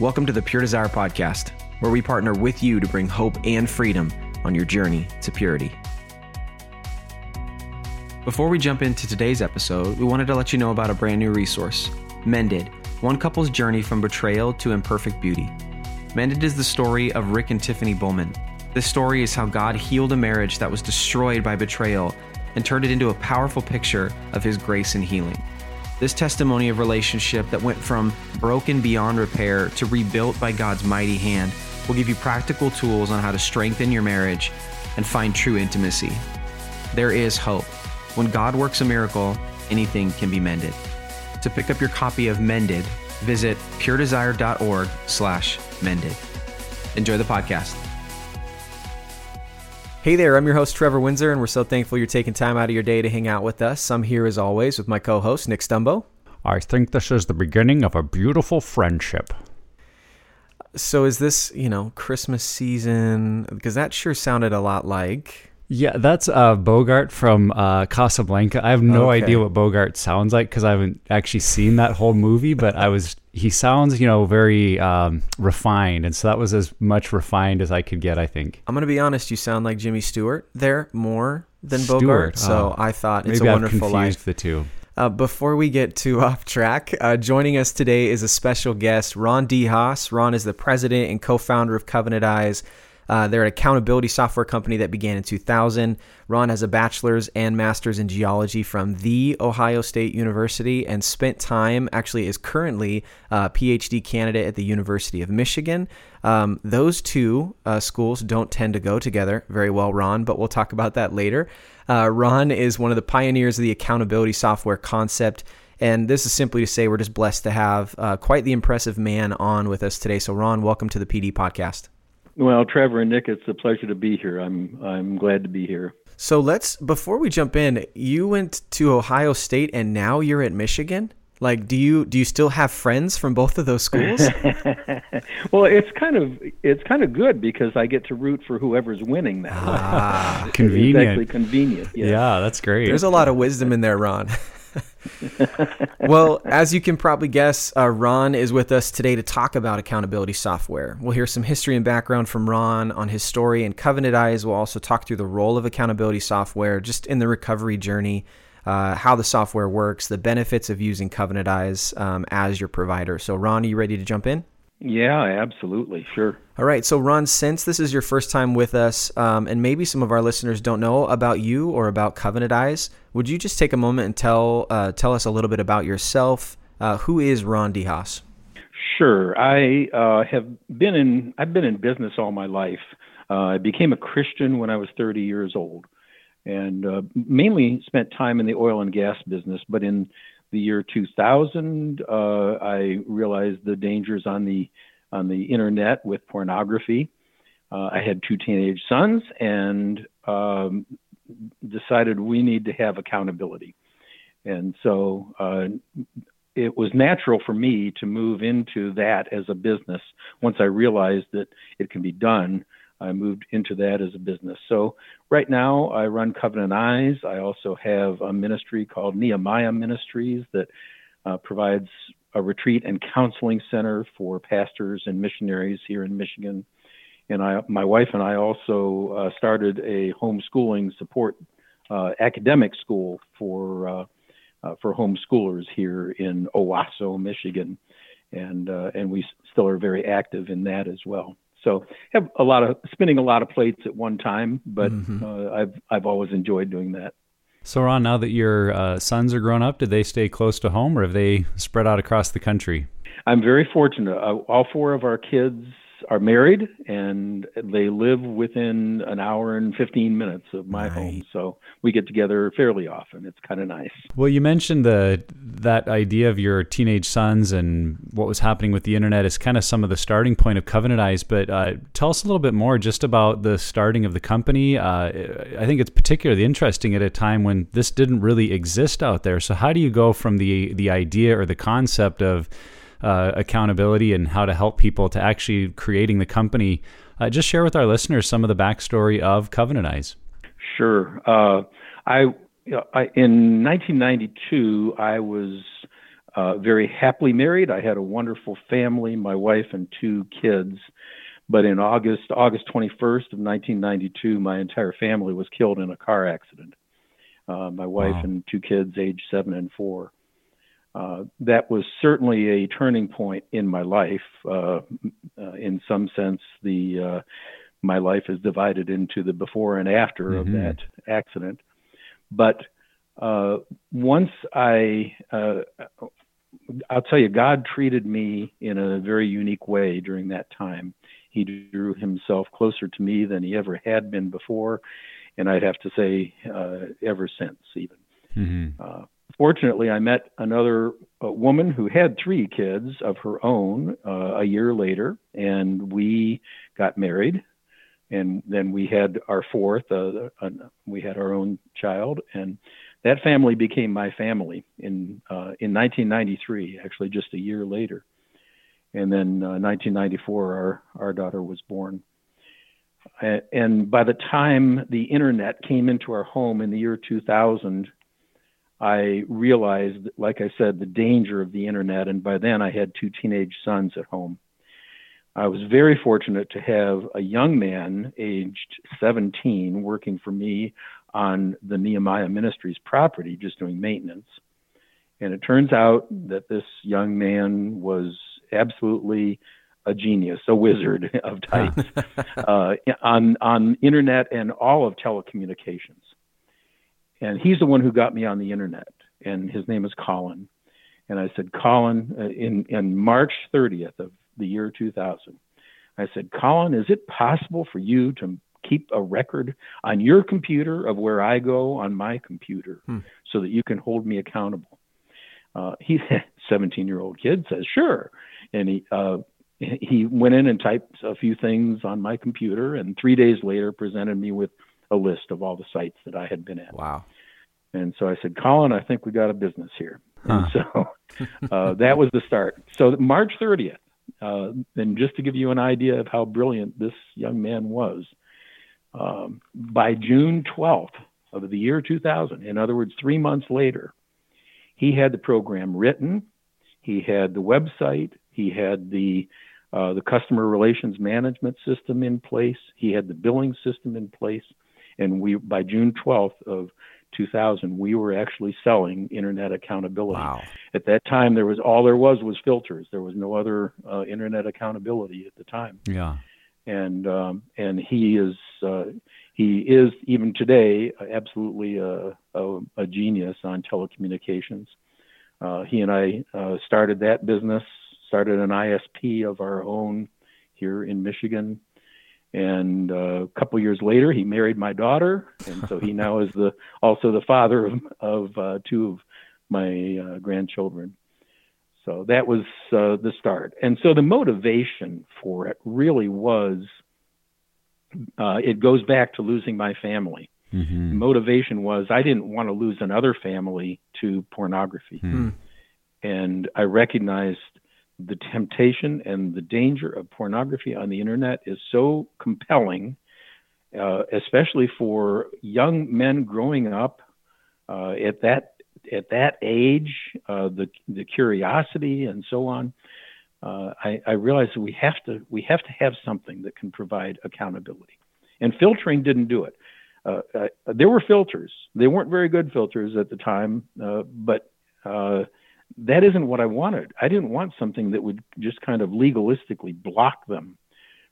Welcome to the Pure Desire Podcast, where we partner with you to bring hope and freedom on your journey to purity. Before we jump into today's episode, we wanted to let you know about a brand new resource Mended One Couple's Journey from Betrayal to Imperfect Beauty. Mended is the story of Rick and Tiffany Bowman. This story is how God healed a marriage that was destroyed by betrayal and turned it into a powerful picture of His grace and healing. This testimony of relationship that went from broken beyond repair to rebuilt by God's mighty hand will give you practical tools on how to strengthen your marriage and find true intimacy. There is hope. When God works a miracle, anything can be mended. To pick up your copy of Mended, visit puredesire.org slash mended. Enjoy the podcast. Hey there, I'm your host, Trevor Windsor, and we're so thankful you're taking time out of your day to hang out with us. I'm here as always with my co host, Nick Stumbo. I think this is the beginning of a beautiful friendship. So, is this, you know, Christmas season? Because that sure sounded a lot like. Yeah, that's uh, Bogart from uh, Casablanca. I have no Okay. idea what Bogart sounds like because I haven't actually seen that whole movie, but I was. He sounds, you know, very um, refined, and so that was as much refined as I could get. I think. I'm going to be honest, you sound like Jimmy Stewart there more than Stewart, Bogart. So, oh. I thought it's Maybe a I've wonderful confused life. the two. Uh, before we get too off track, uh, joining us today is a special guest, Ron DeHaas. Ron is the president and co founder of Covenant Eyes. Uh, they're an accountability software company that began in 2000. Ron has a bachelor's and master's in geology from The Ohio State University and spent time, actually, is currently a PhD candidate at the University of Michigan. Um, those two uh, schools don't tend to go together very well, Ron, but we'll talk about that later. Uh, Ron is one of the pioneers of the accountability software concept. And this is simply to say we're just blessed to have uh, quite the impressive man on with us today. So, Ron, welcome to the PD podcast. Well, Trevor and Nick, it's a pleasure to be here. I'm I'm glad to be here. So, let's, before we jump in, you went to Ohio State and now you're at Michigan. Like, do you do you still have friends from both of those schools? well, it's kind of it's kind of good because I get to root for whoever's winning that. ah, It's Convenient. actually convenient. Yes. Yeah, that's great. There's a lot of wisdom in there, Ron. well, as you can probably guess, uh, Ron is with us today to talk about accountability software. We'll hear some history and background from Ron on his story and Covenant Eyes. We'll also talk through the role of accountability software just in the recovery journey, uh, how the software works, the benefits of using Covenant Eyes um, as your provider. So, Ron, are you ready to jump in? Yeah, absolutely. Sure. All right. So, Ron, since this is your first time with us, um, and maybe some of our listeners don't know about you or about Covenant Eyes, would you just take a moment and tell uh, tell us a little bit about yourself? Uh, who is Ron DeHaas? Sure. I uh, have been in I've been in business all my life. Uh, I became a Christian when I was 30 years old, and uh, mainly spent time in the oil and gas business. But in the year 2000, uh, I realized the dangers on the on the internet with pornography. Uh, I had two teenage sons, and um, decided we need to have accountability. And so, uh, it was natural for me to move into that as a business. Once I realized that it can be done, I moved into that as a business. So right now I run Covenant Eyes. I also have a ministry called Nehemiah Ministries that uh, provides a retreat and counseling center for pastors and missionaries here in Michigan. And I, my wife and I also uh, started a homeschooling support uh, academic school for uh, uh, for homeschoolers here in Owosso, Michigan, and uh, and we still are very active in that as well. So have a lot of spinning a lot of plates at one time, but mm-hmm. uh, I've I've always enjoyed doing that. So Ron, now that your uh, sons are grown up, did they stay close to home, or have they spread out across the country? I'm very fortunate. Uh, all four of our kids are married and they live within an hour and 15 minutes of my right. home. So we get together fairly often. It's kind of nice. Well, you mentioned the that idea of your teenage sons and what was happening with the internet is kind of some of the starting point of Covenant Eyes. But uh, tell us a little bit more just about the starting of the company. Uh, I think it's particularly interesting at a time when this didn't really exist out there. So how do you go from the the idea or the concept of uh, accountability and how to help people to actually creating the company. Uh, just share with our listeners some of the backstory of Covenant Eyes. Sure. Uh, I, I, in 1992, I was uh, very happily married. I had a wonderful family, my wife and two kids. But in August, August 21st of 1992, my entire family was killed in a car accident. Uh, my wife wow. and two kids, age seven and four. Uh, that was certainly a turning point in my life. Uh, uh, in some sense, the uh, my life is divided into the before and after mm-hmm. of that accident. But uh, once I, I'll tell you, God treated me in a very unique way during that time. He drew himself closer to me than he ever had been before, and I'd have to say, ever since, even. Mm-hmm fortunately, I met another uh, woman who had three kids of her own uh, a year later, and we got married. And then we had our fourth. Uh, we had our own child, and that family became my family in uh, in 1993. Actually, just a year later, and then 1994, uh, our our daughter was born. And by the time the internet came into our home in the year 2000, I realized, like I said, the danger of the internet. And by then, I had two teenage sons at home. I was very fortunate to have a young man, aged 17, working for me on the Nehemiah Ministries property, just doing maintenance. And it turns out that this young man was absolutely a genius, a wizard of types uh, on on internet and all of telecommunications and he's the one who got me on the internet. And his name is Colin. And I said, Colin, uh, in in March 30th of the year 2000, I said, Colin, is it possible for you to keep a record on your computer of where I go on my computer, hmm. so that you can hold me accountable? Uh, he, 17 year old kid, says, sure. And he uh, he went in and typed a few things on my computer, and three days later presented me with a list of all the sites that I had been at. Wow. And so I said, Colin, I think we got a business here. Huh. And so uh, that was the start. So March 30th, uh, and just to give you an idea of how brilliant this young man was, um, by June 12th of the year 2000, in other words, three months later, he had the program written, he had the website, he had the uh, the customer relations management system in place, he had the billing system in place, and we by June 12th of 2000 we were actually selling internet accountability. Wow. at that time there was all there was was filters. There was no other uh, internet accountability at the time. Yeah. And um, and he is uh, he is even today absolutely a, a, a genius on telecommunications. Uh, he and I uh, started that business started an ISP of our own here in Michigan and uh, a couple years later, he married my daughter, and so he now is the also the father of, of uh, two of my uh, grandchildren. So that was uh, the start, and so the motivation for it really was. Uh, it goes back to losing my family. Mm-hmm. motivation was I didn't want to lose another family to pornography. Mm-hmm. and I recognized the temptation and the danger of pornography on the internet is so compelling, uh, especially for young men growing up uh, at that at that age, uh, the the curiosity and so on. Uh, I, I realized that we have to we have to have something that can provide accountability, and filtering didn't do it. Uh, uh, there were filters. They weren't very good filters at the time, but that isn't what I wanted. I didn't want something that would just kind of legalistically block them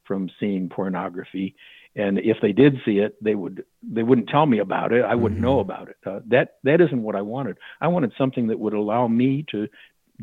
from seeing pornography. And if they did see it, they would they wouldn't tell me about it. I wouldn't mm-hmm. know about it. Uh, that that isn't what I wanted. I wanted something that would allow me to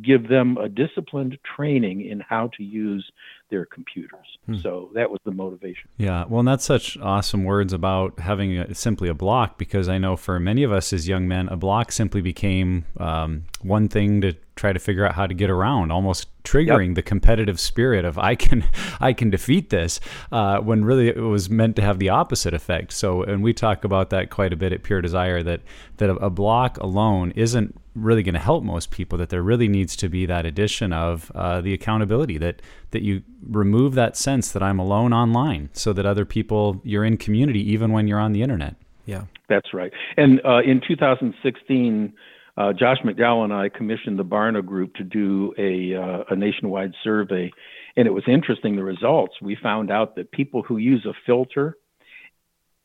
give them a disciplined training in how to use their computers. Hmm. So that was the motivation. Yeah, well, and that's such awesome words about having a, simply a block because I know for many of us as young men, a block simply became um, one thing to try to figure out how to get around, almost triggering yep. the competitive spirit of I can I can defeat this, uh, when really it was meant to have the opposite effect. So, and we talk about that quite a bit at Pure Desire that that a, a block alone isn't really going to help most people. That there really needs to be that addition of uh, the accountability that that you remove that sense that I'm alone online, so that other people you're in community even when you're on the internet. Yeah, that's right. And uh, in 2016 uh, Josh McDowell and I commissioned the Barna Group to do a, uh, a nationwide survey, and it was interesting. The results we found out that people who use a filter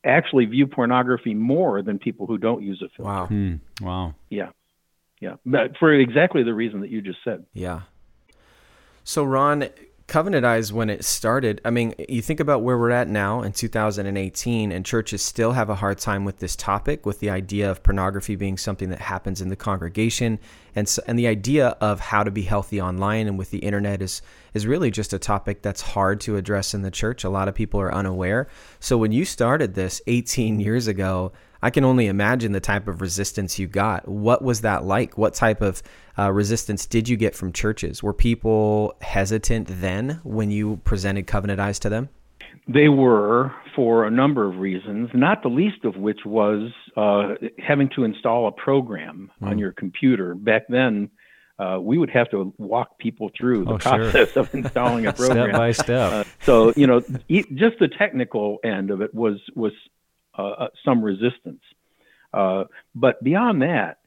actually view pornography more than people who don't use a filter. Wow! Hmm. Wow! Yeah, yeah, but for exactly the reason that you just said. Yeah. So Ron, Covenant Eyes, when it started, I mean, you think about where we're at now in 2018, and churches still have a hard time with this topic, with the idea of pornography being something that happens in the congregation, and and the idea of how to be healthy online and with the internet is is really just a topic that's hard to address in the church. A lot of people are unaware. So when you started this 18 years ago, I can only imagine the type of resistance you got. What was that like? What type of uh, resistance did you get from churches? Were people hesitant then when you presented Covenant Eyes to them? They were for a number of reasons, not the least of which was uh, having to install a program mm. on your computer. Back then, uh, we would have to walk people through the oh, process sure. of installing a program step by step. Uh, so you know, just the technical end of it was was uh, uh, some resistance. Uh, but beyond that,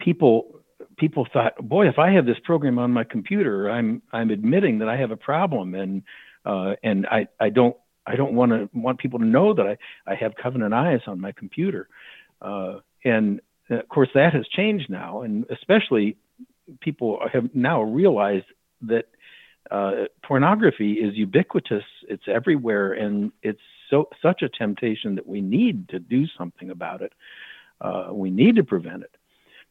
people people thought, boy, if I have this program on my computer, I'm I'm admitting that I have a problem, and and I I don't I don't want to want people to know that I, I have Covenant Eyes on my computer. Uh, and of course, that has changed now, and especially people have now realized that uh, pornography is ubiquitous. It's everywhere, and it's so such a temptation that we need to do something about it. Uh, we need to prevent it.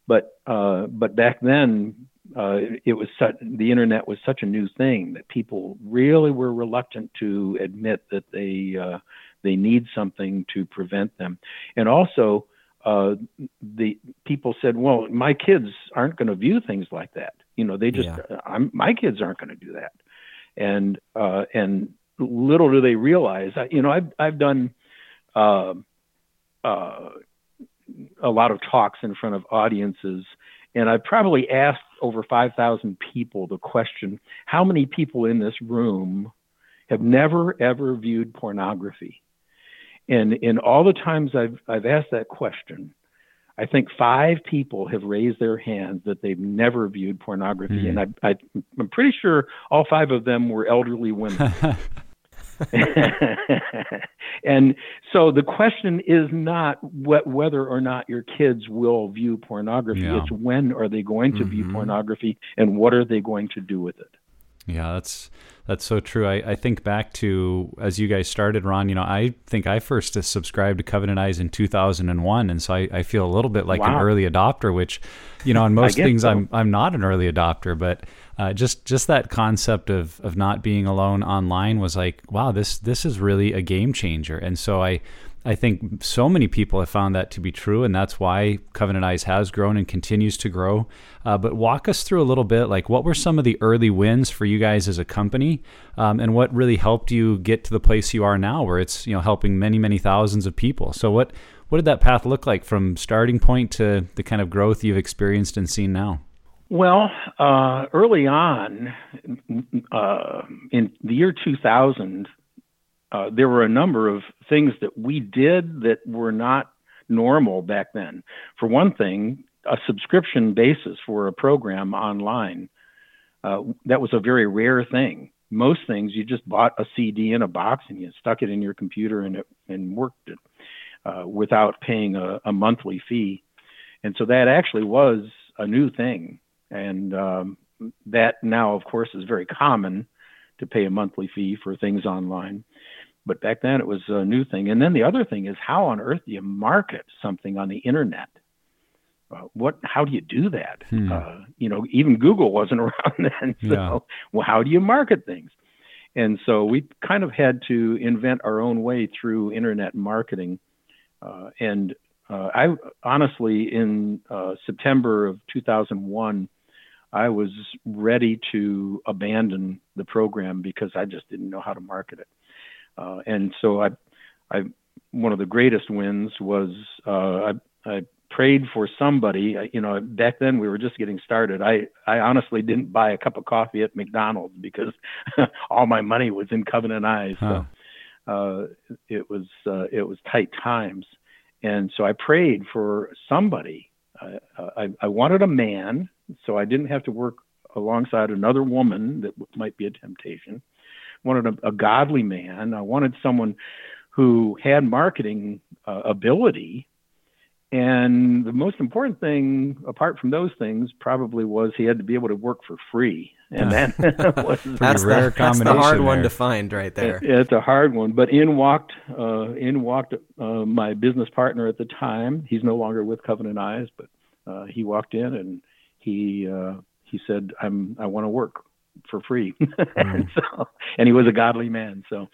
But uh, but back then, uh, it was such, the internet was such a new thing that people really were reluctant to admit that they uh, they need something to prevent them, and also uh, the people said, "Well, my kids aren't going to view things like that. You know, they just yeah. my kids aren't going to do that." And uh, and little do they realize, you know, I've I've done uh, uh, a lot of talks in front of audiences, and I've probably asked over 5,000 people the question: How many people in this room have never ever viewed pornography? And in all the times I've I've asked that question, I think five people have raised their hands that they've never viewed pornography, mm. and I, I, I'm pretty sure all five of them were elderly women. and so the question is not what, whether or not your kids will view pornography. Yeah. It's when are they going to mm-hmm. view pornography and what are they going to do with it? Yeah, that's that's so true. I, I think back to as you guys started, Ron. You know, I think I first subscribed to Covenant Eyes in 2001, and so I, I feel a little bit like wow. an early adopter. Which, you know, on most things, so. I'm I'm not an early adopter, but uh, just just that concept of of not being alone online was like, wow, this this is really a game changer. And so I I think so many people have found that to be true, and that's why Covenant Eyes has grown and continues to grow. Uh, but walk us through a little bit, like what were some of the early wins for you guys as a company, um, and what really helped you get to the place you are now, where it's you know helping many many thousands of people. So what what did that path look like from starting point to the kind of growth you've experienced and seen now? Well, uh, early on, uh, in the year 2000, uh, there were a number of things that we did that were not normal back then. For one thing, a subscription basis for a program online. Uh, that was a very rare thing. Most things you just bought a CD in a box and you stuck it in your computer and it and worked it uh, without paying a, a monthly fee. And so that actually was a new thing. And um, that now, of course, is very common to pay a monthly fee for things online. But back then it was a new thing. And then the other thing is how on earth do you market something on the internet? Uh, what? How do you do that? Hmm. Uh, you know, even Google wasn't around then. So, yeah. well, how do you market things? And so we kind of had to invent our own way through internet marketing. Uh, and uh, I honestly, in uh, September of 2001, I was ready to abandon the program because I just didn't know how to market it. Uh, and so I, I, one of the greatest wins was uh, I, I prayed for somebody. You know, back then we were just getting started. I, I honestly didn't buy a cup of coffee at McDonald's because all my money was in Covenant Eyes. Huh. So uh, it was uh, it was tight times, and so I prayed for somebody. Uh, I, I wanted a man, so I didn't have to work alongside another woman that might be a temptation. I wanted a, a godly man. I wanted someone who had marketing uh, ability and the most important thing, apart from those things, probably was he had to be able to work for free. And that was that's, rare the, that's the hard there. one to find right there. It, it's a hard one. But in walked uh, in walked uh, my business partner at the time. He's no longer with Covenant Eyes, but uh, he walked in and he uh, he said, "I'm I want to work for free," mm. and, so, and he was a godly man. So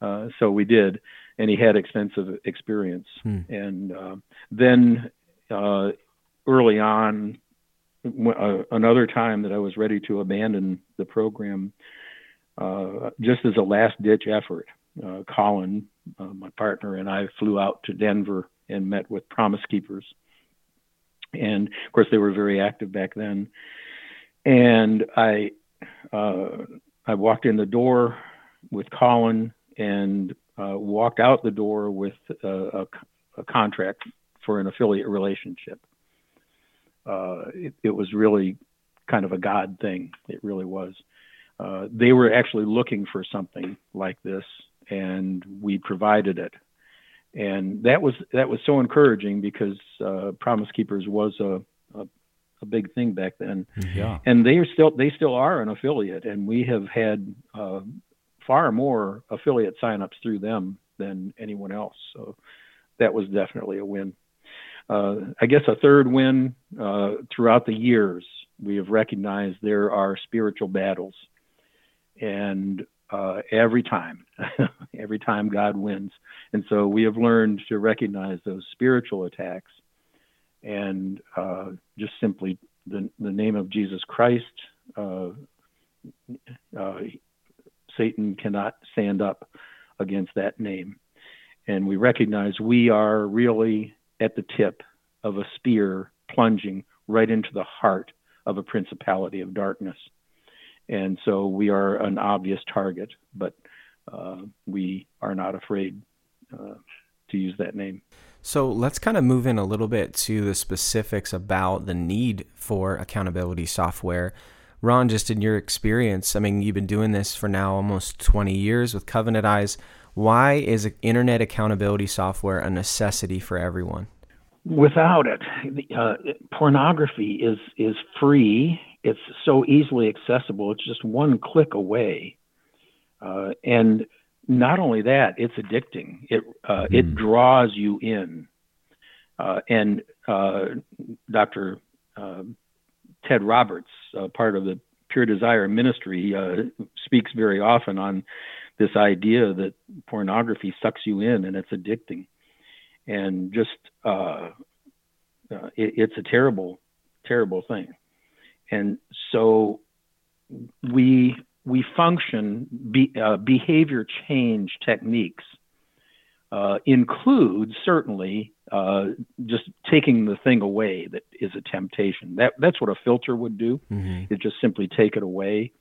uh, so we did and he had extensive experience. Hmm. And uh, then uh, early on, uh, another time that I was ready to abandon the program, uh, just as a last ditch effort, uh, Colin, uh, my partner, and I flew out to Denver and met with Promise Keepers. And of course, they were very active back then. And I, I walked in the door with Colin and uh, walked out the door with a, a, a, contract for an affiliate relationship. Uh, it, it, was really kind of a God thing. It really was. Uh, they were actually looking for something like this, and we provided it. And that was that was so encouraging because uh, Promise Keepers was a, a a big thing back then. Yeah. And they are still they still are an affiliate, and we have had uh, far more affiliate signups through them than anyone else. So that was definitely a win. Uh, I guess a third win uh, throughout the years, we have recognized there are spiritual battles. And uh, every time, every time God wins. And so we have learned to recognize those spiritual attacks and uh, just simply the, the name of Jesus Christ. Uh, uh, Satan cannot stand up against that name. And we recognize we are really at the tip of a spear plunging right into the heart of a principality of darkness. And so we are an obvious target, but uh, we are not afraid uh, to use that name. So let's kind of move in a little bit to the specifics about the need for accountability software. Ron, just in your experience, I mean, you've been doing this for now almost 20 years with Covenant Eyes. Why is internet accountability software a necessity for everyone? Without it, uh, pornography is is free. It's so easily accessible. It's just one click away, uh, and not only that, it's addicting. It uh, mm. it draws you in. Uh, and uh, Dr. Ted Roberts, uh, part of the Pure Desire Ministry, uh, speaks very often on this idea that pornography sucks you in and it's addicting, and just uh, uh it, it's a terrible, terrible thing. And so we we function be, uh, behavior change techniques uh, include certainly uh, just taking the thing away that is a temptation. That that's what a filter would do. Mm-hmm. It just simply take it away.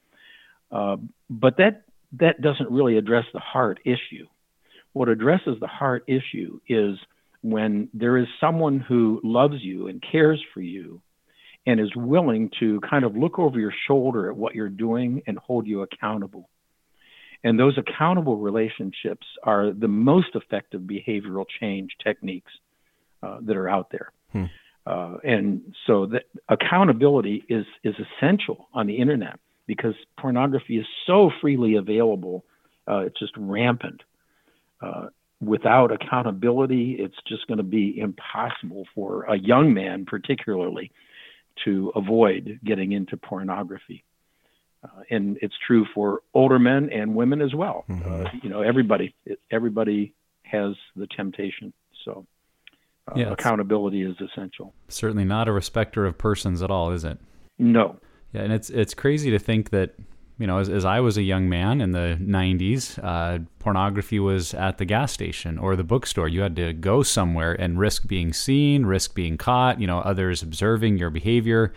Uh, but that that doesn't really address the heart issue. What addresses the heart issue is when there is someone who loves you and cares for you and is willing to kind of look over your shoulder at what you're doing and hold you accountable. And those accountable relationships are the most effective behavioral change techniques uh, that are out there. Hmm. Uh, and so that accountability is, is essential on the internet because pornography is so freely available. Uh, it's just rampant. Uh, without accountability, it's just going to be impossible for a young man, particularly, to avoid getting into pornography. Uh, and it's true for older men and women as well. Mhm. Uh, you know, everybody everybody has the temptation. So, uh, Yeah, accountability is essential. Certainly not a respecter of persons at all, is it? No, Yeah, and it's it's crazy to think that you know, as, as I was a young man in the '90s, uh, pornography was at the gas station or the bookstore. You had to go somewhere and risk being seen, risk being caught. You know, others observing your behavior.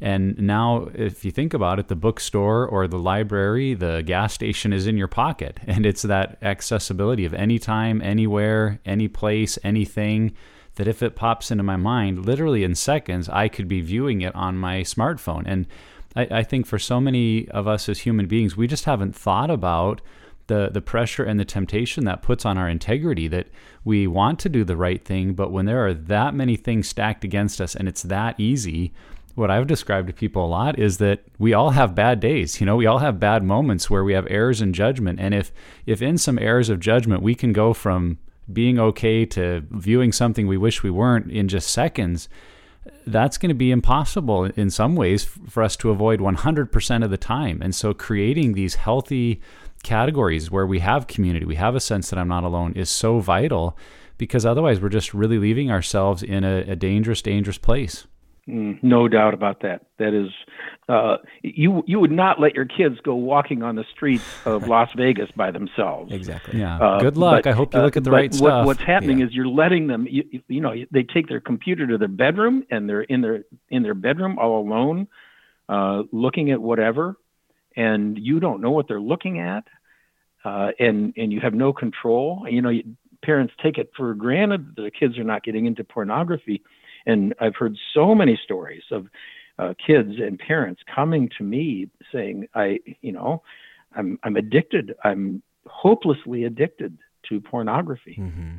And now, if you think about it, the bookstore or the library, the gas station is in your pocket, and it's that accessibility of anytime, anywhere, any place, anything that if it pops into my mind, literally in seconds, I could be viewing it on my smartphone. And I, I think for so many of us as human beings, we just haven't thought about the the pressure and the temptation that puts on our integrity that we want to do the right thing, but when there are that many things stacked against us and it's that easy, what I've described to people a lot is that we all have bad days. You know, we all have bad moments where we have errors in judgment. And if if in some errors of judgment we can go from being okay to viewing something we wish we weren't in just seconds, that's going to be impossible in some ways for us to avoid 100% of the time. And so creating these healthy categories where we have community, we have a sense that I'm not alone is so vital because otherwise we're just really leaving ourselves in a, a dangerous, dangerous place. Mm, no doubt about that. That is, uh, you you would not let your kids go walking on the streets of Las Vegas by themselves. Exactly. Yeah. Uh, Good luck. but, I hope you uh, look at the but right what, stuff. What's happening Yeah. is you're letting them. You, you- you know, they take their computer to their bedroom and they're in their in their bedroom all alone, uh, looking at whatever, and you don't know what they're looking at, uh, and and you have no control. You know, you, parents take it for granted that the kids are not getting into pornography, and I've heard so many stories of uh, kids and parents coming to me saying, "I, you know, I'm I'm addicted. I'm hopelessly addicted to pornography." Mm-hmm.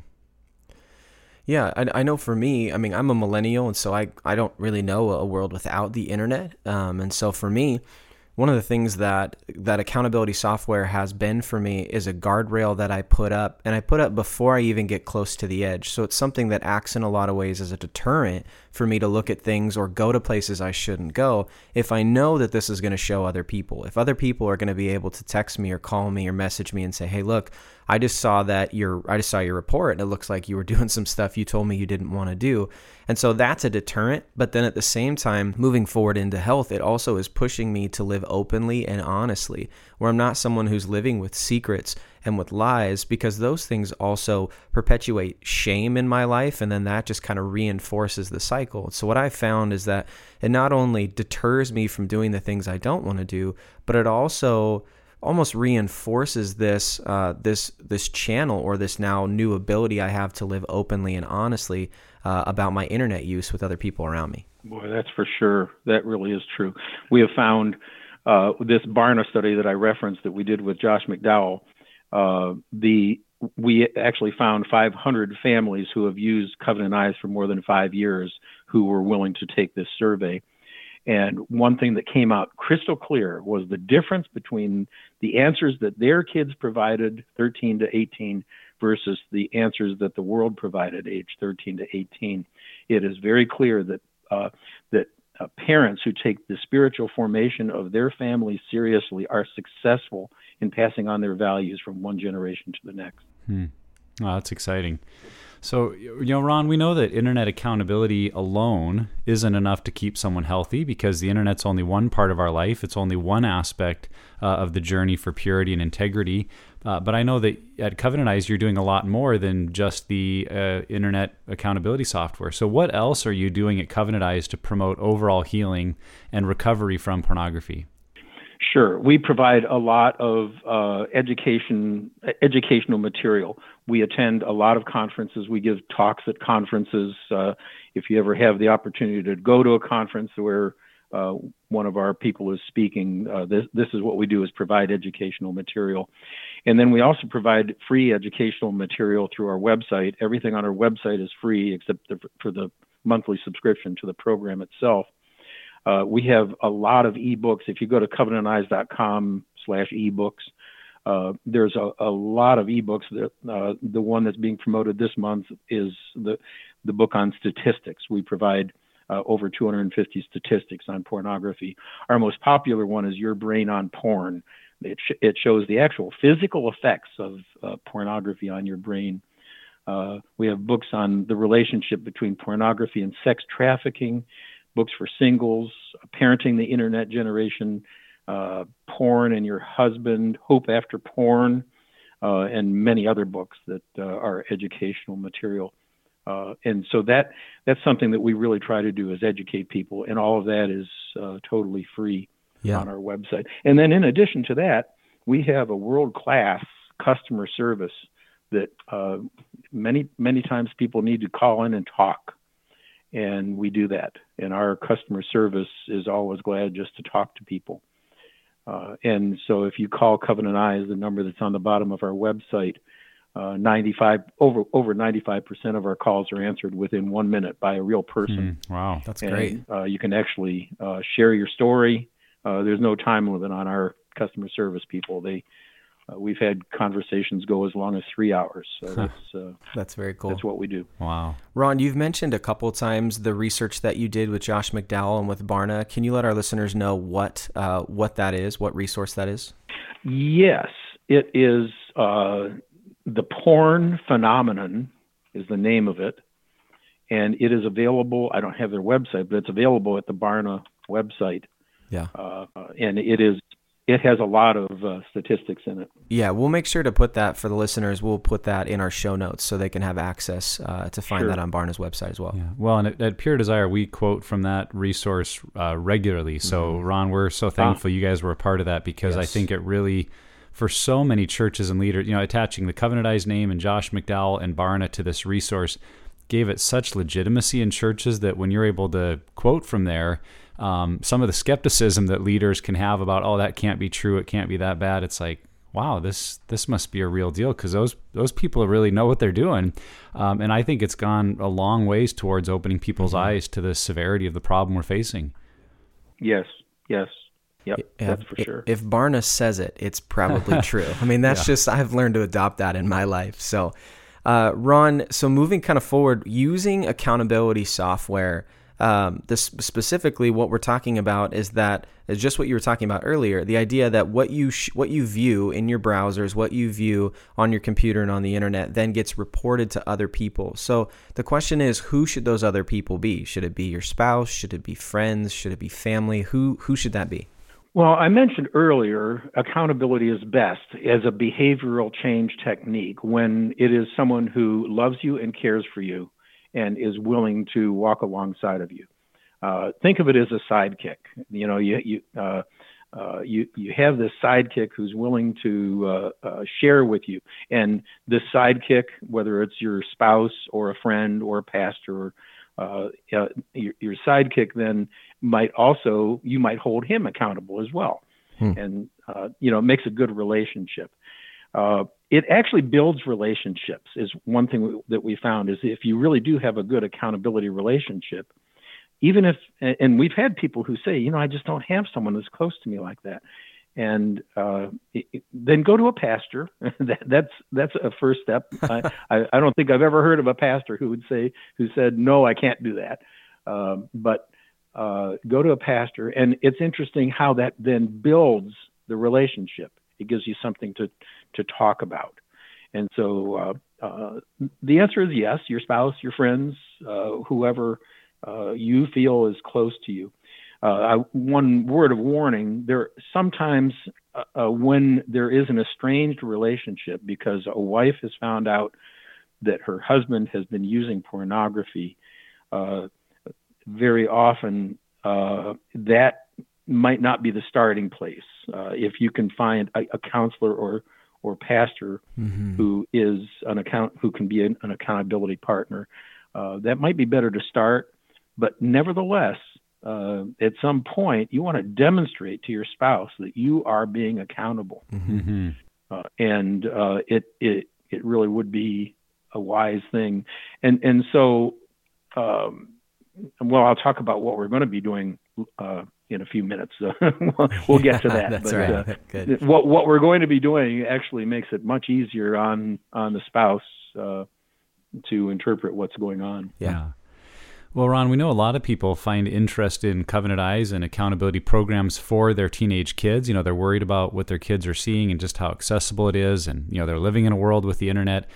Yeah, I, I know for me, I mean, I'm a millennial, and so I, I don't really know a world without the internet. Um, and so for me, one of the things that that accountability software has been for me is a guardrail that I put up, and I put up before I even get close to the edge. So it's something that acts in a lot of ways as a deterrent for me to look at things or go to places I shouldn't go if I know that this is going to show other people. If other people are going to be able to text me or call me or message me and say, "Hey, look, I just saw that your I just saw your report and it looks like you were doing some stuff you told me you didn't want to do." And so that's a deterrent, but then at the same time, moving forward into health, it also is pushing me to live openly and honestly, where I'm not someone who's living with secrets and with lies because those things also perpetuate shame in my life and then that just kind of reinforces the cycle. So what I found is that it not only deters me from doing the things I don't want to do, but it also almost reinforces this uh, this this channel or this now new ability I have to live openly and honestly uh, about my internet use with other people around me. Boy, that's for sure. That really is true. We have found uh, this Barna study that I referenced that we did with Josh McDowell. Uh, the we actually found 500 families who have used Covenant Eyes for more than five years who were willing to take this survey. And one thing that came out crystal clear was the difference between the answers that their kids provided, 13 to 18, versus the answers that the world provided, age 13 to 18. It is very clear that uh, that uh, parents who take the spiritual formation of their families seriously are successful in passing on their values from one generation to the next. Hmm. That's exciting. So, you know, Ron, we know that internet accountability alone isn't enough to keep someone healthy because the internet's only one part of our life. It's only one aspect uh, of the journey for purity and integrity. Uh, but I know that at Covenant Eyes, you're doing a lot more than just the uh, internet accountability software. So, what else are you doing at Covenant Eyes to promote overall healing and recovery from pornography? Sure, we provide a lot of uh, education, educational material. We attend a lot of conferences. We give talks at conferences. Uh, if you ever have the opportunity to go to a conference where uh, one of our people is speaking, uh, this, this is what we do: is provide educational material, and then we also provide free educational material through our website. Everything on our website is free except for the monthly subscription to the program itself. Uh, we have a lot of ebooks. If you go to covenanteyes.com slash ebooks, uh, there's a, a, lot of ebooks. That, uh, the one that's being promoted this month is the, the book on statistics. We provide uh, over 250 statistics on pornography. Our most popular one is Your Brain on Porn. It, sh- it shows the actual physical effects of uh, pornography on your brain. Uh, we have books on the relationship between pornography and sex trafficking books for singles, parenting the internet generation, uh, porn and your husband, hope after porn, uh, and many other books that uh, are educational material. Uh, and so that that's something that we really try to do is educate people, and all of that is totally free yeah. on our website. And then in addition to that, we have a world class customer service that uh, many many times people need to call in and talk and we do that. And our customer service is always glad just to talk to people. Uh, and so if you call Covenant Eyes, the number that's on the bottom of our website, uh, 95 over over 95 percent of our calls are answered within one minute by a real person. Mm, wow, that's and, great. Uh, you can actually uh, share your story. Uh, there's no time limit on our customer service people. They uh, we've had conversations go as long as three hours. So that's uh, that's very cool. That's what we do. Wow, Ron, you've mentioned a couple times the research that you did with Josh McDowell and with Barna. Can you let our listeners know what uh, what that is, what resource that is? Yes, it is. Uh, the porn phenomenon is the name of it, and it is available. I don't have their website, but it's available at the Barna website. Yeah, uh, and it is it has a lot of uh, statistics in it. Yeah, we'll make sure to put that for the listeners. We'll put that in our show notes so they can have access uh, to find sure. that on Barna's website as well. Yeah. Well, and at, at Pure Desire, we quote from that resource uh, regularly. So, mm-hmm. Ron, we're so thankful ah. you guys were a part of that because yes. I think it really, for so many churches and leaders, you know, attaching the Covenant Eyes name and Josh McDowell and Barna to this resource gave it such legitimacy in churches that when you're able to quote from there, um, some of the skepticism that leaders can have about, oh, that can't be true, it can't be that bad. It's like, wow, this this must be a real deal because those those people really know what they're doing, um, and I think it's gone a long ways towards opening people's mm-hmm. eyes to the severity of the problem we're facing. Yes, yes, Yep, yeah, that's for sure. If Barna says it, it's probably true. I mean, that's yeah. just I've learned to adopt that in my life. So, uh, Ron, so moving kind of forward, using accountability software um, this specifically, what we're talking about is that is just what you were talking about earlier. The idea that what you sh- what you view in your browsers, what you view on your computer and on the internet, then gets reported to other people. So the question is, who should those other people be? Should it be your spouse? Should it be friends? Should it be family? Who who should that be? Well, I mentioned earlier, accountability is best as a behavioral change technique when it is someone who loves you and cares for you and is willing to walk alongside of you. Uh, think of it as a sidekick. You know, you you uh, uh, you you have this sidekick who's willing to uh, uh, share with you, and this sidekick, whether it's your spouse or a friend or a pastor, uh, your, your sidekick then might also you might hold him accountable as well, hmm. and you know it makes a good relationship. Uh, it actually builds relationships is one thing that we found is if you really do have a good accountability relationship even if and we've had people who say you know i just don't have someone that's close to me like that. And uh, it, then go to a pastor. That, that's that's a first step. I, I, I, don't think i've ever heard of a pastor who would say who said no i can't do that. Um, but uh, go to a pastor and it's interesting how that then builds the relationship it gives you something to to talk about. And so uh, uh, the answer is yes. Your spouse, your friends, uh, whoever uh, you feel is close to you. Uh, I, one word of warning: there sometimes uh, when there is an estranged relationship because a wife has found out that her husband has been using pornography, very often that might not be the starting place. Uh, if you can find a, a counselor or or pastor mm-hmm. who is an account who can be an, an accountability partner, uh, that might be better to start. But nevertheless, uh, at some point, you want to demonstrate to your spouse that you are being accountable, mm-hmm. uh, and uh, it it it really would be a wise thing. And and so, um, well, I'll talk about what we're going to be doing uh, in a few minutes. So we'll get to that. That's but, right. Uh, Good. What what we're going to be doing actually makes it much easier on on the spouse uh, to interpret what's going on. Yeah. Well, Ron, we know a lot of people find interest in Covenant Eyes and accountability programs for their teenage kids. You know, they're worried about what their kids are seeing and just how accessible it is, and you know, they're living in a world with the internet.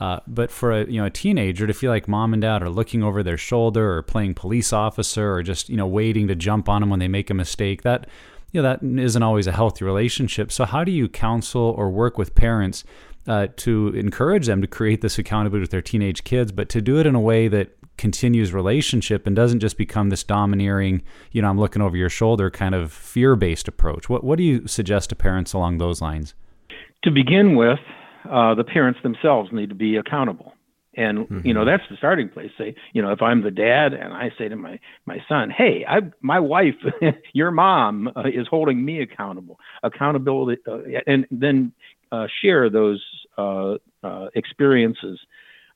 Uh, but for a you know a teenager to feel like mom and dad are looking over their shoulder or playing police officer or just you know waiting to jump on them when they make a mistake, that you know that isn't always a healthy relationship. So how do you counsel or work with parents uh, to encourage them to create this accountability with their teenage kids, but to do it in a way that continues relationship and doesn't just become this domineering, you know, I'm looking over your shoulder kind of fear based approach. What what do you suggest to parents along those lines? To begin with, uh, the parents themselves need to be accountable. And mm-hmm. you know that's the starting place. Say, you know, if I'm the dad and I say to my my son, "Hey, I my wife, your mom uh, is holding me accountable." Accountability, uh, and then uh, share those uh, uh, experiences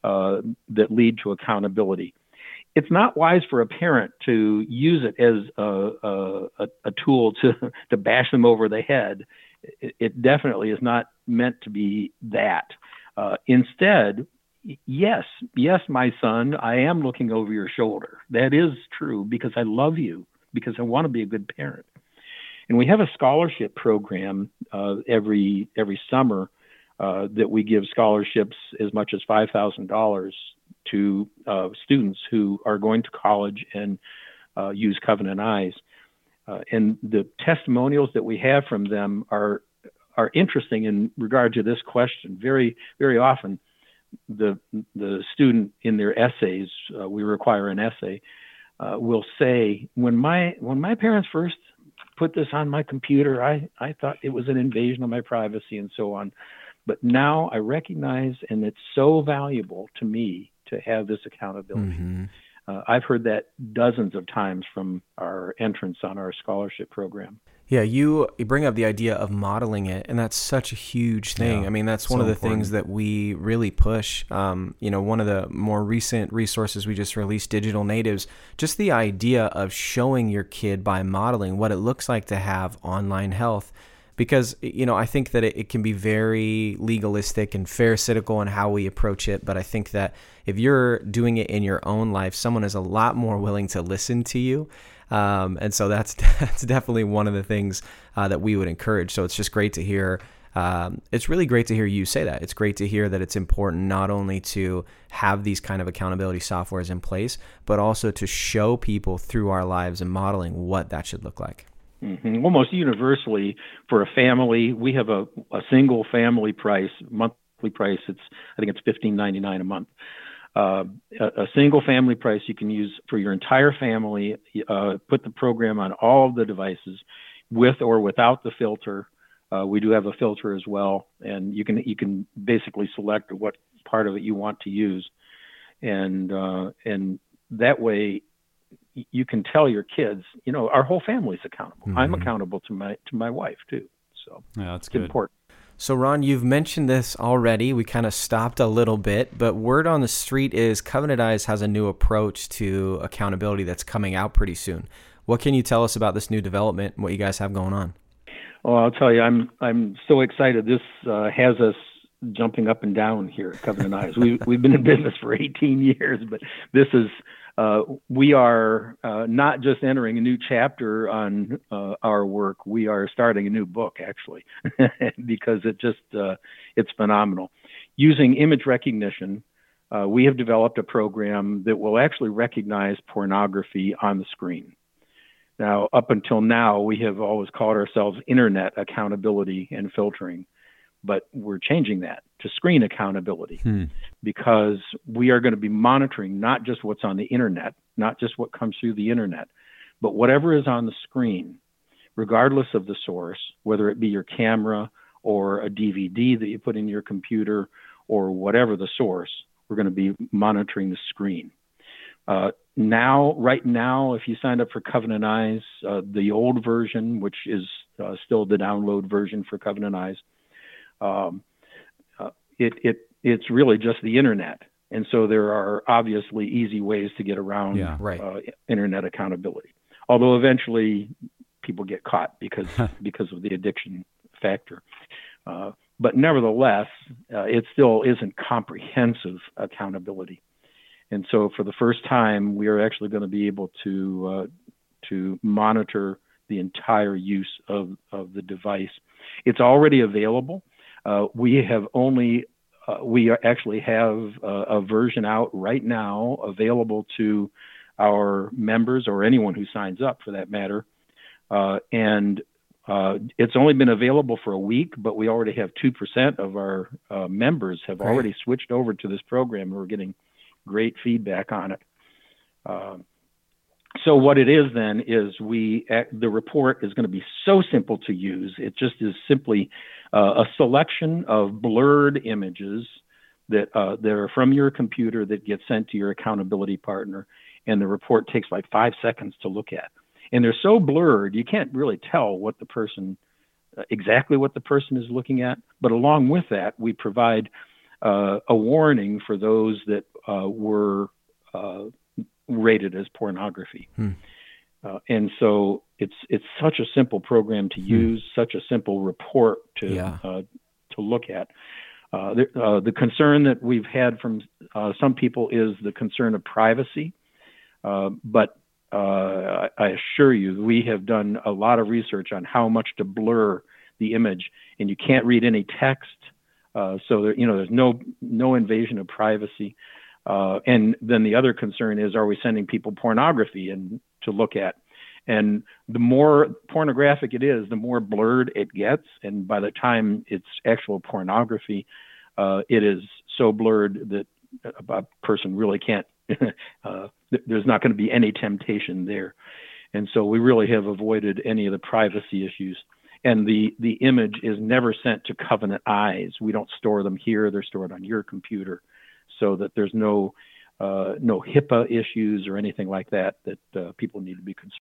that lead to accountability. It's not wise for a parent to use it as a, a, a tool to to bash them over the head it, it definitely is not meant to be that. Uh, instead, yes, yes, my son, I am looking over your shoulder. That is true because I love you, because I want to be a good parent. And we have a scholarship program uh, every every summer uh, that we give scholarships as much as five thousand dollars to uh, students who are going to college and uh, use Covenant Eyes. Uh, and the testimonials that we have from them are are interesting in regard to this question. Very very often, the the student in their essays, uh, we require an essay, uh, will say, when my when my parents first put this on my computer, I I thought it was an invasion of my privacy and so on, but now I recognize, and it's so valuable to me to have this accountability. Mm-hmm. Uh, I've heard that dozens of times from our entrants on our scholarship program. Yeah, you, you bring up the idea of modeling it, and that's such a huge thing. Yeah, I mean, that's one of the important. things that we really push. Um, you know, one of the more recent resources we just released, Digital Natives, just the idea of showing your kid by modeling what it looks like to have online health because you know I think that it, it, can be very legalistic and pharisaical in how we approach it. But I think that if you're doing it in your own life, someone is a lot more willing to listen to you. Um, and so that's that's definitely one of the things uh, that we would encourage. So it's just great to hear. Um, it's really great to hear you say that. It's great to hear that it's important not only to have these kind of accountability softwares in place, but also to show people through our lives and modeling what that should look like. Mm-hmm. Almost universally for a family, we have a, a single family price, monthly price. It's I think it's fifteen ninety nine a month. Uh, a, a, single family price you can use for your entire family. Uh, put the program on all of the devices, with or without the filter. Uh, we do have a filter as well, and you can you can basically select what part of it you want to use, and uh, and that way you can tell your kids, you know, our whole family's accountable. Mm-hmm. I'm accountable to my to my wife too. So yeah, that's it's good. important. So Ron, you've mentioned this already. We kind of stopped a little bit, but word on the street is Covenant Eyes has a new approach to accountability that's coming out pretty soon. What can you tell us about this new development and what you guys have going on? Well, I'll tell you, I'm I'm so excited. This uh, has us jumping up and down here at Covenant Eyes. We've we've been in business for 18 years, but this is uh, we are uh, not just entering a new chapter on uh, our work. We are starting a new book, actually, because it just uh, it's phenomenal. Using image recognition, uh, we have developed a program that will actually recognize pornography on the screen. Now, up until now, we have always called ourselves Internet Accountability and Filtering, but we're changing that to screen accountability hmm. because we are going to be monitoring not just what's on the Internet, not just what comes through the Internet, but whatever is on the screen, regardless of the source, whether it be your camera or a DVD that you put in your computer or whatever the source, we're going to be monitoring the screen. Uh, now, right now, if you signed up for Covenant Eyes, uh, the old version, which is uh, still the download version for Covenant Eyes, um, it, it it's really just the internet, and so there are obviously easy ways to get around yeah, right. Uh, internet accountability. Although eventually people get caught because because of the addiction factor. Uh, but nevertheless, it still isn't comprehensive accountability. And so for the first time, we are actually going to be able to uh, to monitor the entire use of, of the device. It's already available. Uh, we have only uh, we actually have a, a, version out right now available to our members or anyone who signs up for that matter. Uh, and uh, it's only been available for a week, but we already have 2% of our uh, members have already switched over to this program. And we're getting great feedback on it. So what it is then is we the report is going to be so simple to use. It just is simply uh, a selection of blurred images that uh, that are from your computer that get sent to your accountability partner, and the report takes like five seconds to look at. And they're so blurred you can't really tell what the person uh, exactly what the person is looking at. But along with that, we provide uh, a warning for those that uh, were rated as pornography. Hmm. Uh, and so it's it's such a simple program to hmm. use, hmm. such a simple report to yeah. Uh, to look at. The, the, concern that we've had from some people is the concern of privacy, but uh, I assure you, we have done a lot of research on how much to blur the image, and you can't read any text. Uh, so there, you know, there's no no invasion of privacy. Uh, and then the other concern is, are we sending people pornography and to look at? And the more pornographic it is, the more blurred it gets. And by the time it's actual pornography, uh, it is so blurred that a person really can't. uh, there's not going to be any temptation there. And so we really have avoided any of the privacy issues and the the image is never sent to Covenant Eyes. We don't store them here; they're stored on your computer, so that there's no uh, no HIPAA issues or anything like that that uh, people need to be concerned.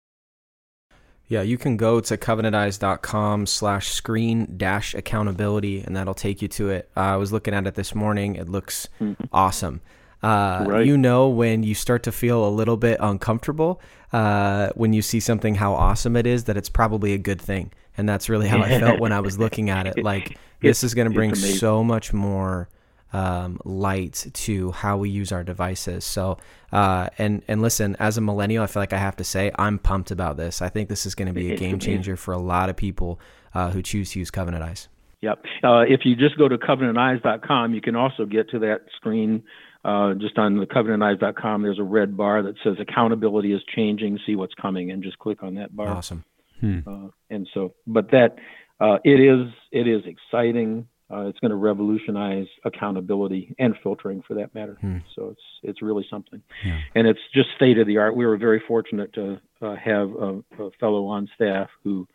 Yeah, you can go to covenanteyes.com slash screen dash accountability, and that'll take you to it. Uh, I was looking at it this morning. It looks mm-hmm. awesome. Uh, right. You know when you start to feel a little bit uncomfortable uh, when you see something how awesome it is that it's probably a good thing, and that's really how I felt when I was looking at it. Like this is going to bring so much more um, light to how we use our devices. So, uh, and and listen, as a millennial, I feel like I have to say I'm pumped about this. I think this is going to be a game changer for a lot of people uh, who choose to use Covenant Eyes. Yep. Uh, if you just go to covenanteyes.com, you can also get to that screen uh, just on the covenanteyes.com, there's a red bar that says accountability is changing. See what's coming, and just click on that bar. Awesome. Hmm. Uh, and so, but that uh, it is it is exciting. Uh, it's going to revolutionize accountability and filtering, for that matter. Hmm. So it's it's really something, yeah. and it's just state of the art. We were very fortunate to uh, have a, a, fellow on staff who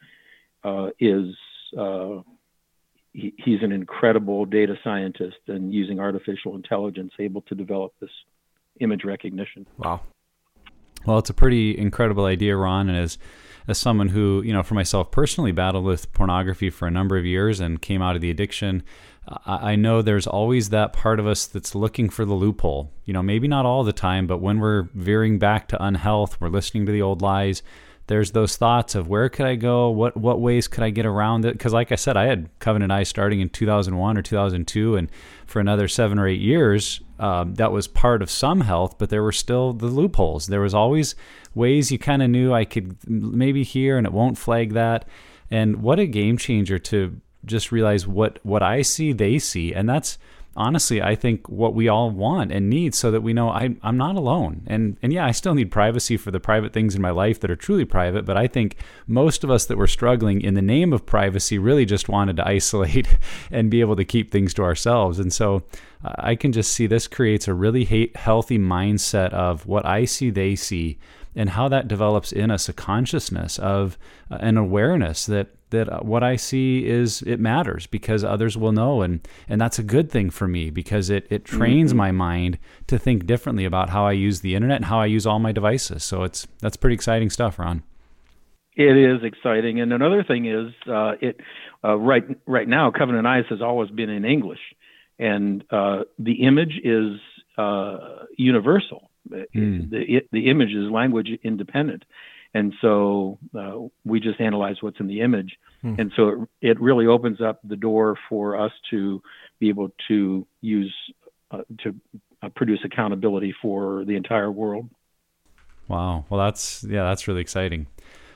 uh, is he, he's an incredible data scientist and using artificial intelligence able to develop this image recognition. Wow. Well, it's a pretty incredible idea, Ron, and as as someone who, you know, for myself personally battled with pornography for a number of years and came out of the addiction, I know there's always that part of us that's looking for the loophole. You know, maybe not all the time, but when we're veering back to unhealth, we're listening to the old lies there's those thoughts of where could I go? What what ways could I get around it? Because like I said, I had Covenant Eyes starting in 2001 or 2002, and for another seven or eight years, um, that was part of some health, but there were still the loopholes. There was always ways you kind of knew I could maybe here, and it won't flag that. And what a game changer to just realize what what I see, they see, and that's honestly, I think what we all want and need so that we know I, I'm not alone. And, and yeah, I still need privacy for the private things in my life that are truly private. But I think most of us that were struggling in the name of privacy really just wanted to isolate and be able to keep things to ourselves. And so uh, I can just see this creates a really healthy mindset of what I see, they see, and how that develops in us a consciousness of uh, an awareness that that uh, what I see is it matters because others will know and and that's a good thing for me because it it trains mm-hmm. my mind to think differently about how I use the internet and how I use all my devices. So it's that's pretty exciting stuff, Ron. It is exciting, and another thing is uh, it uh, right right now Covenant Eyes has always been in English, and uh, the image is uh, universal. Mm. The the image is language independent, and so uh, we just analyze what's in the image. Hmm. and so it, it really opens up the door for us to be able to use uh, to uh, produce accountability for the entire world. Wow. Well that's yeah that's really exciting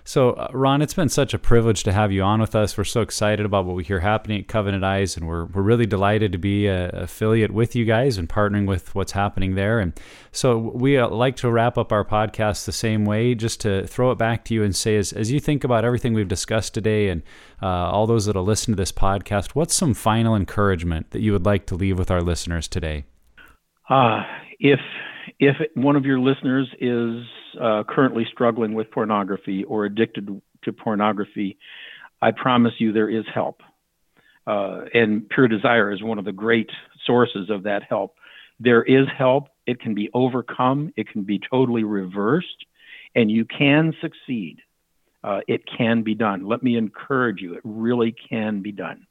so, uh, Ron, it's been such a privilege to have you on with us. We're so excited about what we hear happening at Covenant Eyes, and we're, we're really delighted to be an affiliate with you guys and partnering with what's happening there. And so, we uh, like to wrap up our podcast the same way, just to throw it back to you and say, as, as you think about everything we've discussed today and uh, all those that'll listen to this podcast, what's some final encouragement that you would like to leave with our listeners today? Uh, if if one of your listeners is uh, currently struggling with pornography or addicted to pornography, I promise you there is help. Uh, and Pure Desire is one of the great sources of that help. There is help. It can be overcome, it can be totally reversed, and you can succeed. Uh, it can be done. Let me encourage you, it really can be done.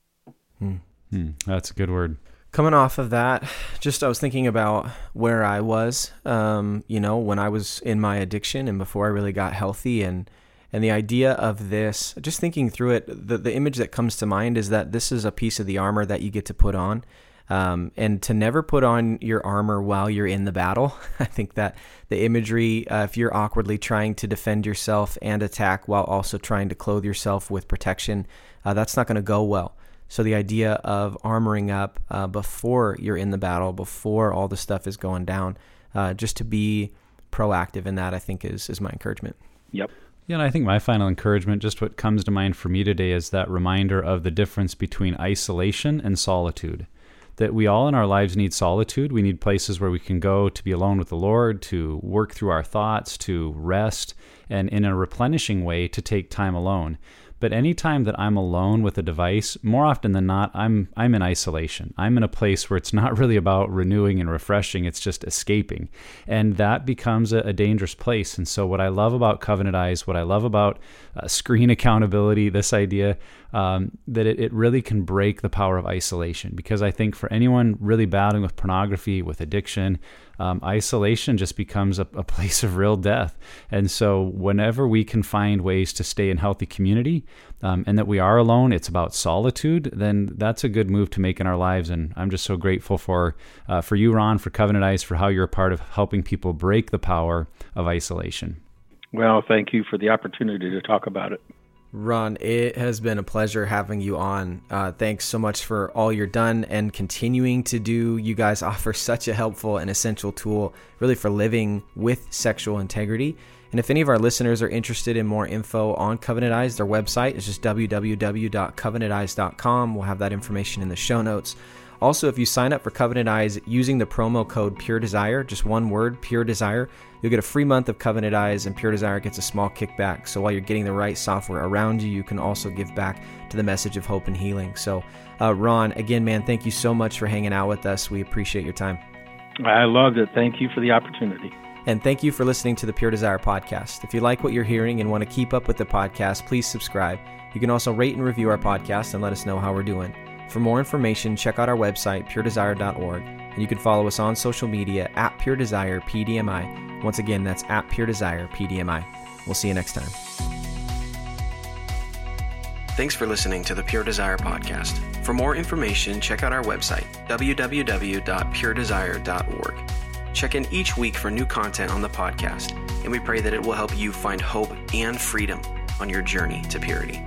Hmm. Hmm. That's a good word coming off of that, just I was thinking about where I was, um, you know, when I was in my addiction and before I really got healthy and and the idea of this, just thinking through it, the, the image that comes to mind is that this is a piece of the armor that you get to put on. Um, and to never put on your armor while you're in the battle. I think that the imagery, uh, if you're awkwardly trying to defend yourself and attack while also trying to clothe yourself with protection, uh, that's not going to go well. So the idea of armoring up uh, before you're in the battle, before all the stuff is going down, uh, just to be proactive in that, I think is is my encouragement. Yep. Yeah, and I think my final encouragement, just what comes to mind for me today, is that reminder of the difference between isolation and solitude. That we all in our lives need solitude. We need places where we can go to be alone with the Lord, to work through our thoughts, to rest, and in a replenishing way to take time alone. But anytime that I'm alone with a device, more often than not, I'm I'm in isolation. I'm in a place where it's not really about renewing and refreshing, it's just escaping. And that becomes a, a dangerous place. And so what I love about Covenant Eyes, what I love about uh, screen accountability, this idea um, that it, it really can break the power of isolation. Because I think for anyone really battling with pornography, with addiction, um, isolation just becomes a, a, place of real death. And so, whenever we can find ways to stay in healthy community um, and that we are alone, it's about solitude, then that's a good move to make in our lives. And I'm just so grateful for, uh, for you, Ron, for Covenant Eyes, for how you're a part of helping people break the power of isolation. Well, thank you for the opportunity to talk about it. Ron, it has been a pleasure having you on. Uh, thanks so much for all you're done and continuing to do. You guys offer such a helpful and essential tool, really, for living with sexual integrity. And if any of our listeners are interested in more info on Covenant Eyes, their website is just www.covenanteyes.com. We'll have that information in the show notes. Also, if you sign up for Covenant Eyes using the promo code Pure Desire, just one word, Pure Desire, you'll get a free month of Covenant Eyes, and Pure Desire gets a small kickback. So while you're getting the right software around you, you can also give back to the message of hope and healing. So, uh, Ron, again, man, thank you so much for hanging out with us. We appreciate your time. I loved it. Thank you for the opportunity. And thank you for listening to the Pure Desire podcast. If you like what you're hearing and want to keep up with the podcast, please subscribe. You can also rate and review our podcast and let us know how we're doing. For more information, check out our website, puredesire.org, and you can follow us on social media at Pure Desire PDMI. Once again, that's at Pure Desire PDMI. We'll see you next time. Thanks for listening to the Pure Desire podcast. For more information, check out our website, www.puredesire.org. Check in each week for new content on the podcast, and we pray that it will help you find hope and freedom on your journey to purity.